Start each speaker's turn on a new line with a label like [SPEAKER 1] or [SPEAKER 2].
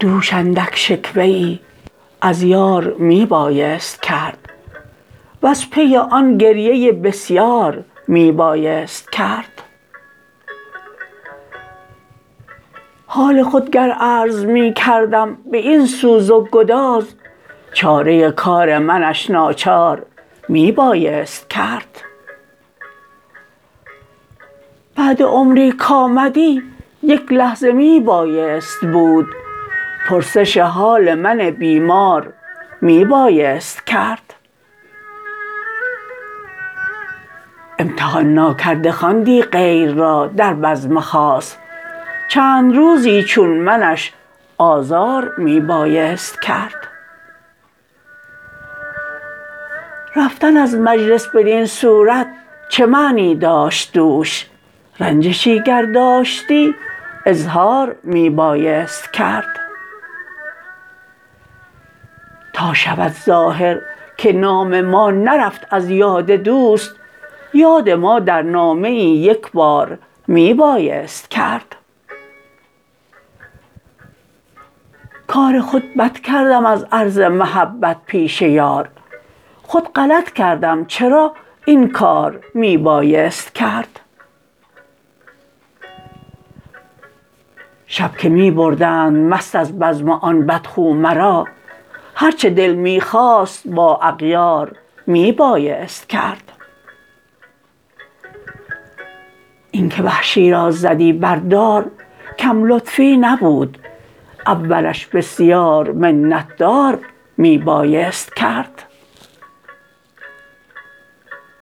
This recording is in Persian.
[SPEAKER 1] دوش اندک شکوه ای از یار می بایست کرد وز پی آن گریه بسیار می بایست کرد. حال خود گر عرض می کردم به این سوز و گداز چاره کار منش ناچار می بایست کرد. بعد عمری کامدی یک لحظه می بایست بود پرسش حال من بیمار می بایست کرد. امتحان ناکرده خواندی غیر را در بزم خاص چند روزی چون منش آزار می بایست کرد. رفتن از مجلس بدین صورت چه معنی داشت دوش؟ رنجشی گر داشتی اظهار می بایست کرد. تا شود ظاهر که نام ما نرفت از یاد دوست یاد ما در نامه ای یک بار می بایست کرد. کار خود بد کردم از عرض محبت پیش یار. خود غلط کردم چرا این کار می بایست کرد؟ شب که می بردند مست از بزم آن بدخو مرا هر چه دل می خواست با اغیار می بایست کرد. این که وحشی را زدی بر دار کم لطفی نبود. اولش بسیار منت دار می بایست کرد.